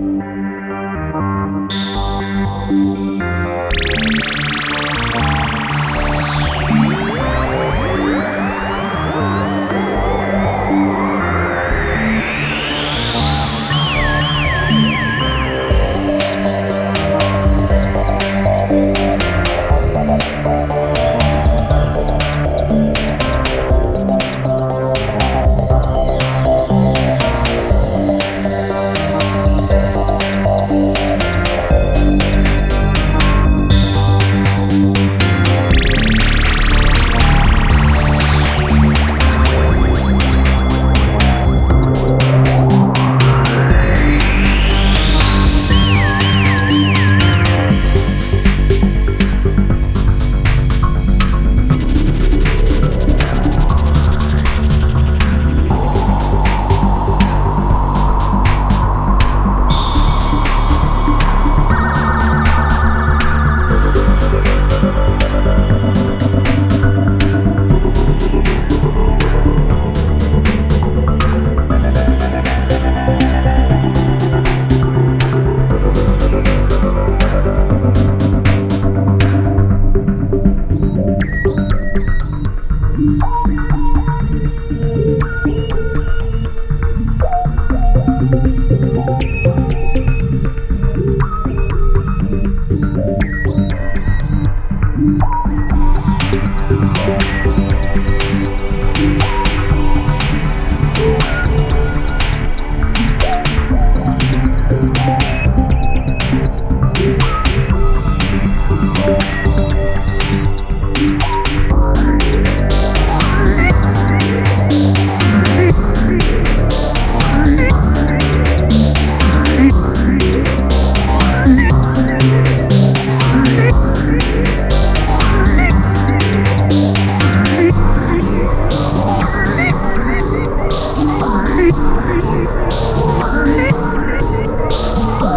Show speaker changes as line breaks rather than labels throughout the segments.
Thank you.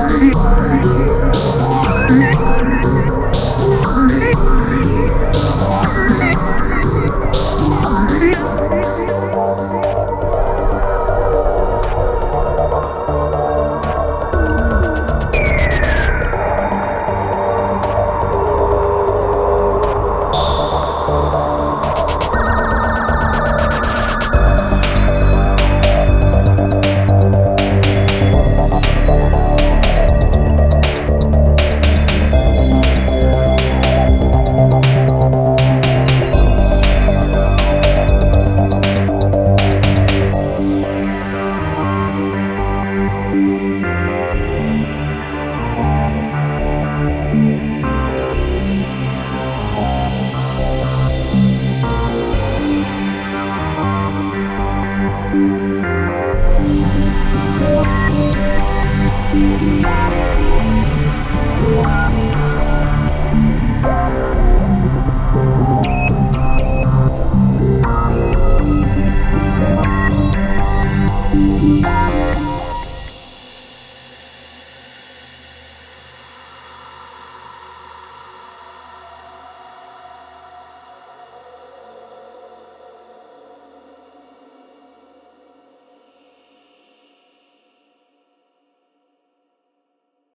Sunday.